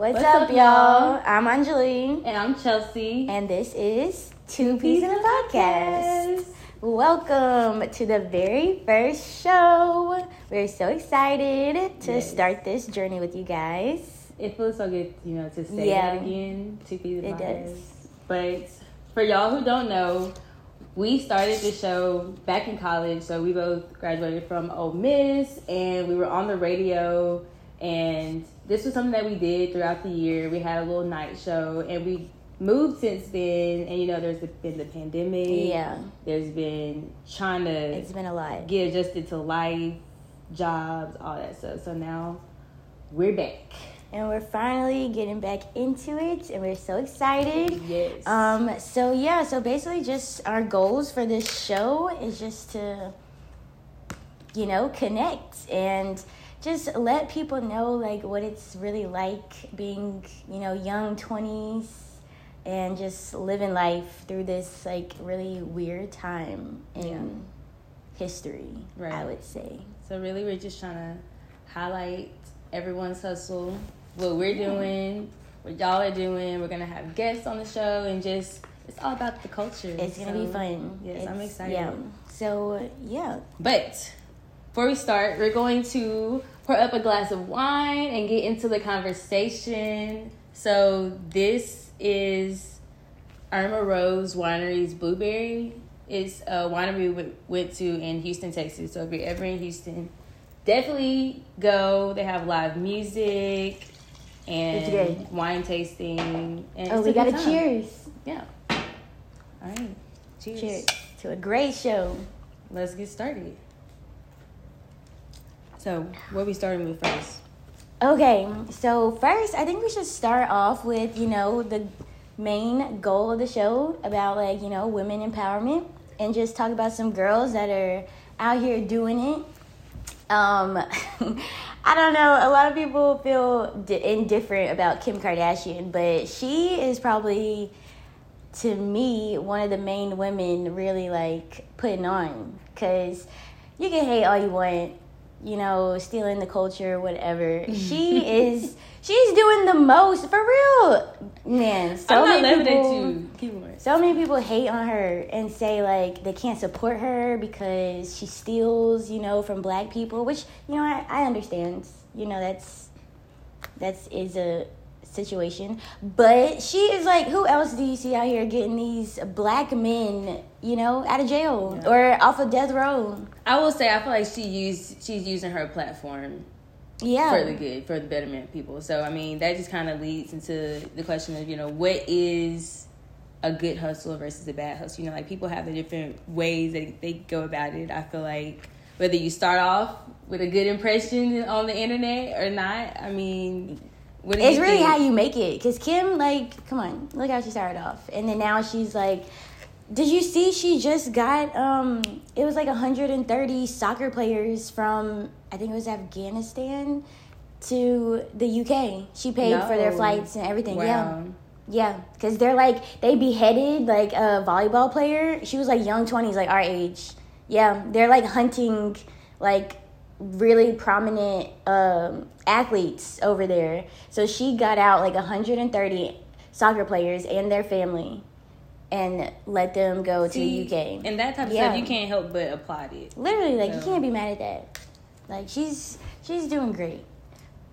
What's, What's up, up, y'all? I'm Enjoli, And I'm Chelsea. and this is Two Peas in a Podcast. Welcome to the very first show. We're so excited to Yes. start this journey with you guys. It feels so good, you know, to say Yeah. that again. Two peas in It my does. But for y'all who don't know, we started the show back in college. So we both graduated from Ole Miss, and we were on the radio. And this was something that we did throughout the year. We had a little night show, and we moved since then. And you know, there's been the pandemic. Yeah, There's been trying to it's been a lot. get adjusted to life, jobs, all that stuff. So now we're back. And we're finally getting back into it, and we're so excited. Yes. Um, so yeah, so basically just our goals for this show is just to you know, connect and just let people know like what it's really like being, you know, young 20s and just living life through this like really weird time in Yeah. history, Right. I would say. so really, we're just trying to highlight everyone's hustle, what we're doing, what y'all are doing. We're gonna have guests on the show, and just it's all about the culture. It's going to be fun. Yes, I'm excited. Yeah. So, yeah. But before we start, we're going to pour up a glass of wine and get into the conversation. So this is Irma Rose Winery's Blueberry. It's a winery we went to in Houston, Texas. So if you're ever in Houston, definitely go. They have live music and wine tasting. And Oh, we got time. cheers. Yeah. All right. Cheers. Cheers to a great show. Let's get started. So, what we starting with first? Okay, so first, I think we should start off with, you know, the main goal of the show about, like, you know, women empowerment and just talk about some girls that are out here doing it. Um, I don't know, a lot of people feel di- indifferent about Kim Kardashian, but she is probably, to me, one of the main women really, like, putting on. Because you can hate all you want, you know, stealing the culture, whatever. She is, she's doing the most for real, man. So I'm not many people. So many people hate on her and say like they can't support her because she steals, you know, from black people. Which you know, I, I understand. You know, that's that's is a situation. But she is like, who else do you see out here getting these black men, you know, out of jail Yeah. or off of death row? I will say, I feel like she used she's using her platform Yeah, for the good, for the betterment of people. So, I mean, that just kind of leads into the question of you know what is a good hustle versus a bad hustle. You know, like people have the different ways that they go about it. I feel like whether you start off with a good impression on the internet or not, I mean. It's really think? how you make it. Cause Kim, like, come on, look how she started off, and then now she's like, did you see she just got um? It was like 130 soccer players from I think it was Afghanistan to the UK. She paid for their flights and everything. Yeah. Yeah, because they're like they beheaded like a volleyball player. She was like young twenties, like our age. Yeah, they're like hunting like really prominent um, athletes over there. So she got out like 130 soccer players and their family, and let them go See, to the UK. And that type of Yeah. stuff, you can't help but applaud it. Literally, like you can't be mad at that. Like she's she's doing great.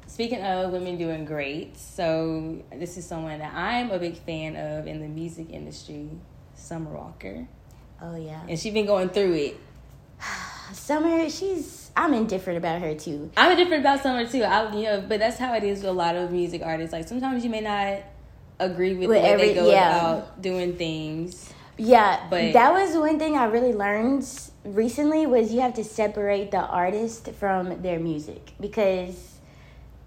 Speaking of women doing great, so this is someone that I'm a big fan of in the music industry, Summer Walker. Oh yeah, And she's been going through it. Summer. She's I'm indifferent about her too. I'm indifferent about Summer too. I you know, but that's how it is with a lot of music artists. Like sometimes you may not agree with, With the way every- they go yeah. about doing things. Yeah, But- that was one thing I really learned recently was you have to separate the artist from their music because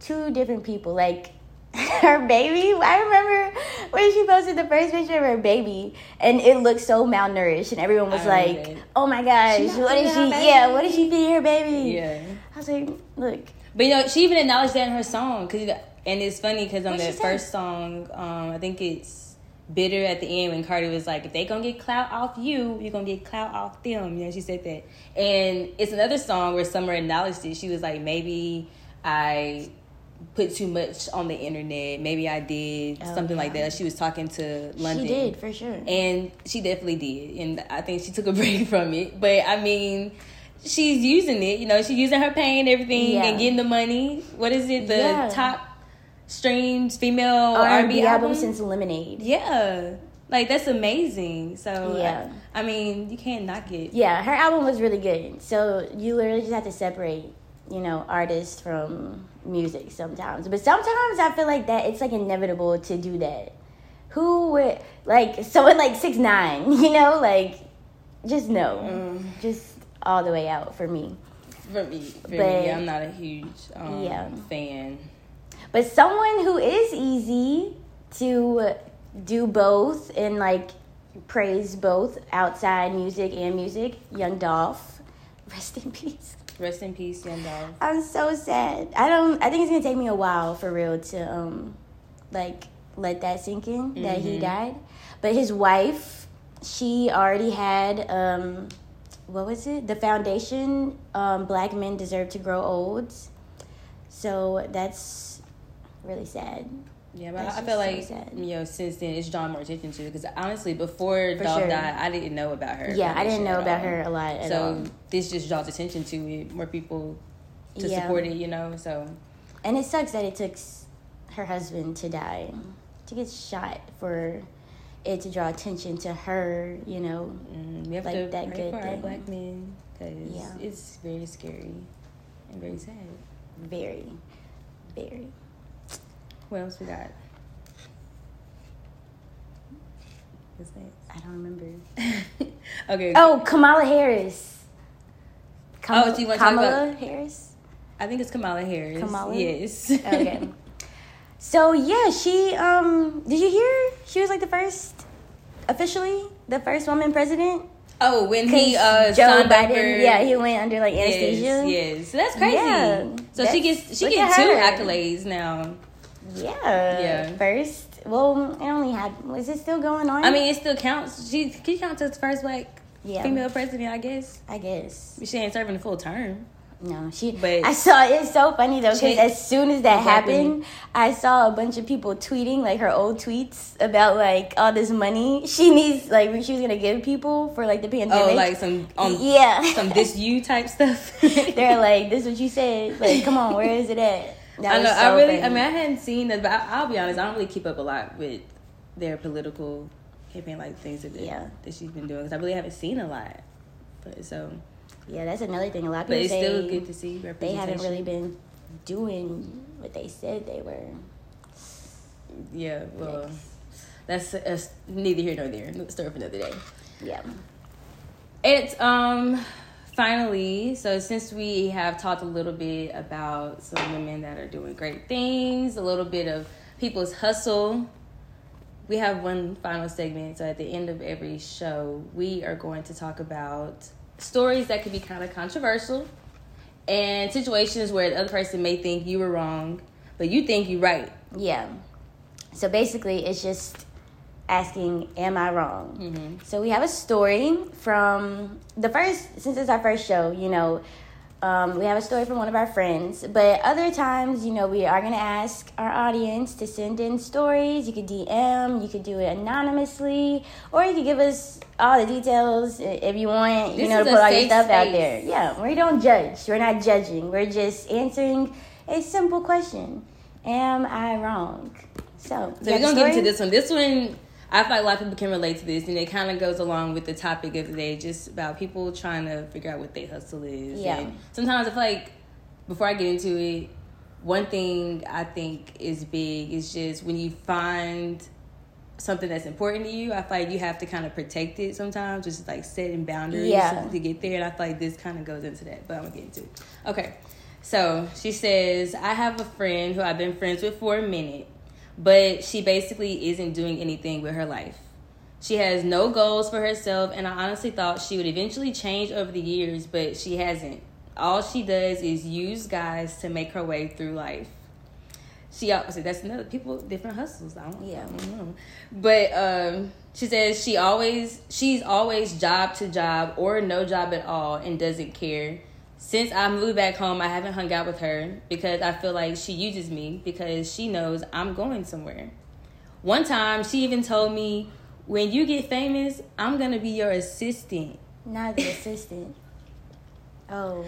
two different people like her baby. I remember when she posted the first picture of her baby, and it looked so malnourished, and everyone was like. "Oh my gosh, what is she? Yeah, baby." what is she feeding her baby?" Yeah. I was like, "Look, But you know, she even acknowledged that in her song. Cause, and it's funny because on What'd that she say? first song, um, I think it's bitter at the end when Cardi was like, if they gonna get clout off you, you're gonna get clout off them. Know, she said that. And it's another song where Summer acknowledged it. She was like, maybe I put too much on the internet. Maybe I did Oh, something like that. She was talking to London. She did for sure. And she definitely did. And I think she took a break from it. But I mean, she's using it. You know, she's using her pain everything Yeah. and getting the money. What is it? The Yeah. top streams female R&B R&B album album? since Lemonade. Yeah. Like that's amazing. So Yeah. I, I mean, you can't knock it. Yeah, her album was really good. So you literally just have to separate, you know, artists from music sometimes. But sometimes I feel like that it's like inevitable to do that. Who would like someone like six nine, you know, like just no, Mm. just all the way out for me. For me, for But- me, yeah, I'm not a huge um, Yeah. fan. But someone who is easy to do both and like praise both outside music and music, Young Dolph. Rest in peace. Rest in peace, Young Dolph. I'm so sad. I don't. I think it's gonna take me a while for real to um, like let that sink in that he Mhm. died. But his wife, she already had um, what was it? The foundation. Um, Black men deserve to grow old. So that's really sad. Yeah, but That's I feel so like you know since then it's drawn more attention to because honestly before For Dolph sure. died, I didn't know about her. Yeah, I didn't know about all. her a lot at so all. this just draws attention to it, more people to Yeah. support it. You know, so And it sucks that it took her husband to die, to get shot for it to draw attention to her, you know. mm, we have Like to that pray good for our black men because Yeah. it's very scary and very sad. Very, very. What else we got? What's next? I don't remember. okay. Oh, Kamala Harris. Oh, so you talk Kamala about- Harris? I think it's Kamala Harris. Kamala? Yes. Okay. so yeah, she um did you hear she was like the first officially the first woman president? oh, when he uh Joe Biden, over. yeah, he went under like Yes, anesthesia. yes. So that's crazy. Yeah, so she gets she gets two accolades now. Yeah. Yeah. First, well, it only had. Was it still going on? I mean, it still counts. She she counts as first black yeah. female president, I guess. I guess She ain't serving a full term. no. She. But- I saw it's so funny though because as soon as that happened, I saw a bunch of people tweeting like her old tweets about like all this money she needs, like she was gonna give people for like the pandemic. Oh, like some um yeah, some this you type stuff. They're like, this is what you said. Like, come on, where is it at? That I know. I so really. I mean, I hadn't seen that, but I, I'll be honest. I don't really keep up a lot with their political campaign, like things that Yeah. that she's been doing. Because I really haven't seen a lot. But so, yeah, that's another thing. A lot of but people it's say still good to see they haven't really been doing what they said they were. Yeah. Well, Yikes. that's, that's neither here nor there. Story for another day. Yeah. It's um finally so since we have talked a little bit about some women that are doing great things, a little bit of people's hustle. We have one final segment. So at the end of every show, we are going to talk about stories that could be kind of controversial and situations where the other person may think you were wrong, but you think you're right. Yeah. So basically, it's just asking, Am I wrong? Mm-hmm. So we have a story from the first, since it's our first show, you know, um, we have a story from one of our friends. But other times, you know, we are going to ask our audience to send in stories. You could DM, you could do it anonymously, or you could give us all the details if you want, you This know, to put all your stuff out there. Yeah, we don't judge. We're not judging. We're just answering a simple question Am I wrong? So, So we're gonna get into this one. This one, I feel like a lot of people can relate to this, and it kind of goes along with the topic of the day, just about people trying to figure out what their hustle is. Yeah. And sometimes I feel like before I get into it, one thing I think is big is just when you find something that's important to you, I feel like you have to kind of protect it sometimes, just like setting boundaries Yeah. to get there. And I feel like this kind of goes into that, but I'm gonna get into it. Okay. So she says, I have a friend who I've been friends with for a minute, but she basically isn't doing anything with her life. She has no goals for herself, and I honestly thought she would eventually change over the years, but she hasn't. All she does is use guys to make her way through life. She obviously that's another people different hustles. I don't, Yeah. I don't know, but um, she says she always she's always job to job or no job at all and doesn't care. Since I moved back home, I haven't hung out with her because I feel like she uses me because she knows I'm going somewhere. One time, she even told me, "When you get famous, I'm gonna be your assistant." Not the assistant. Oh.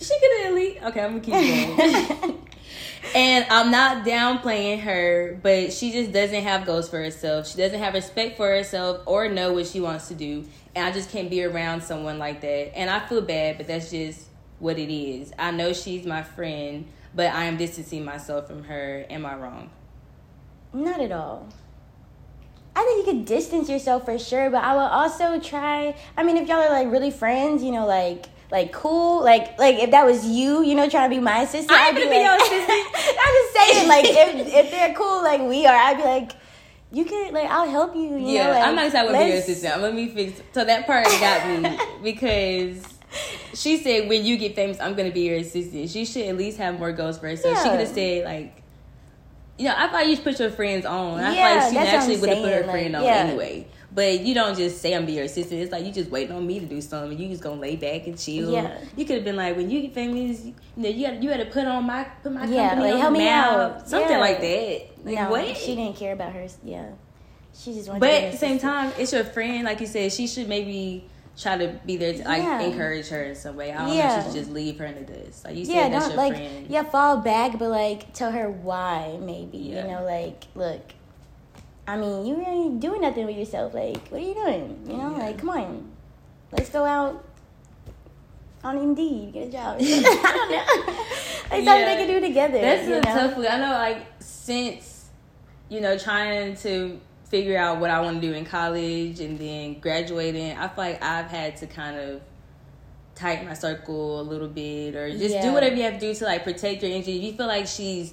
She could at least. Okay, I'm gonna keep going. and I'm not downplaying her, but she just doesn't have goals for herself. She doesn't have respect for herself or know what she wants to do. And I just can't be around someone like that. And I feel bad, but that's just what it is. I know she's my friend, but I am distancing myself from her. Am I wrong? Not at all. I think you could distance yourself for sure, but I will also try. I mean, if y'all are like really friends, you know, like like cool, like like if that was you, you know, trying to be my assistant, I be gonna be like, your assistant. I'm just saying, like if if they're cool like we are, I'd be like, you can like I'll help you. you yeah, know, like, I'm not excited to be your assistant. Let me fix. So that part got me because she said when you get famous, I'm gonna be your assistant. She should at least have more goals for herself. She Yeah. could have said like, you know, I thought you should put your friends on. I Yeah, thought like she naturally would have put her saying, friend on yeah. anyway. But you don't just say I'm be your assistant. It's like you just waiting on me to do something. You just gonna lay back and chill. Yeah. You could have been like, when you get famous, you know, you got you got to put on my put my Yeah, company like, on help me out. something Yeah. like that. Like no, what? she didn't care about her. Yeah, she just wanted. But to be at the same time, it's your friend. Like you said, she should maybe try to be there to like Yeah. encourage her in some way. I don't know if just leave her in the dust. Like you said, yeah, that's your like friend. yeah, fall back, but like tell her why. Maybe Yeah. you know, like look. I mean, you ain't doing nothing with yourself. Like, what are you doing? You know, Yeah. like, come on, let's go out on Indeed, get a job. I don't know. like something Yeah. they can do together. That's a know? tough one. I know, like since you know trying to figure out what I want to do in college and then graduating, I feel like I've had to kind of tighten my circle a little bit or just Yeah. do whatever you have to do to like protect your energy. If you feel like she's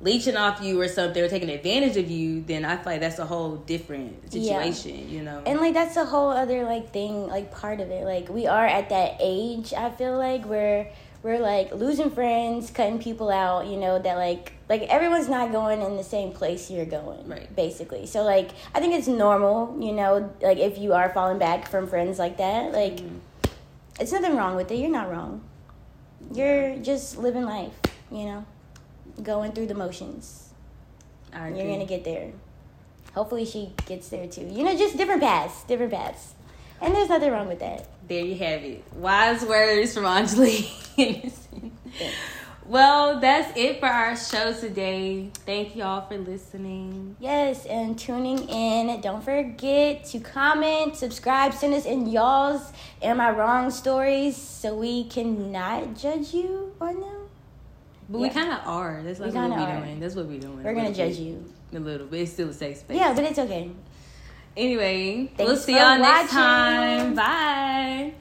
leeching off you or something or taking advantage of you, then I feel like that's a whole different Yeah. situation. You know, And like that's a whole other like thing, like part of it. Like we are at that age, I feel like where we're like losing friends, cutting people out, you know, that like like everyone's not going in the same place you're going. Right. Basically. So like I think it's normal, you know, like if you are falling back from friends like that, like Mm-hmm. it's nothing wrong with it. You're not wrong. You're just living life, you know. Going through the motions. I agree. You're gonna get there. Hopefully she gets there too. You know, just different paths, different paths. And there's nothing wrong with that. There you have it. Wise words from Enjoli. Well, that's it for our show today. Thank y'all for listening. Yes, and tuning in. Don't forget to comment, subscribe, send us in y'all's Am I Wrong stories so we cannot judge you on them. But we kind of are. That's like We what we're doing. That's what we're doing. We're A gonna judge you. A little bit. It's still a safe space. Yeah, but it's okay. Anyway, Thanks we'll see y'all watching. next time. Bye.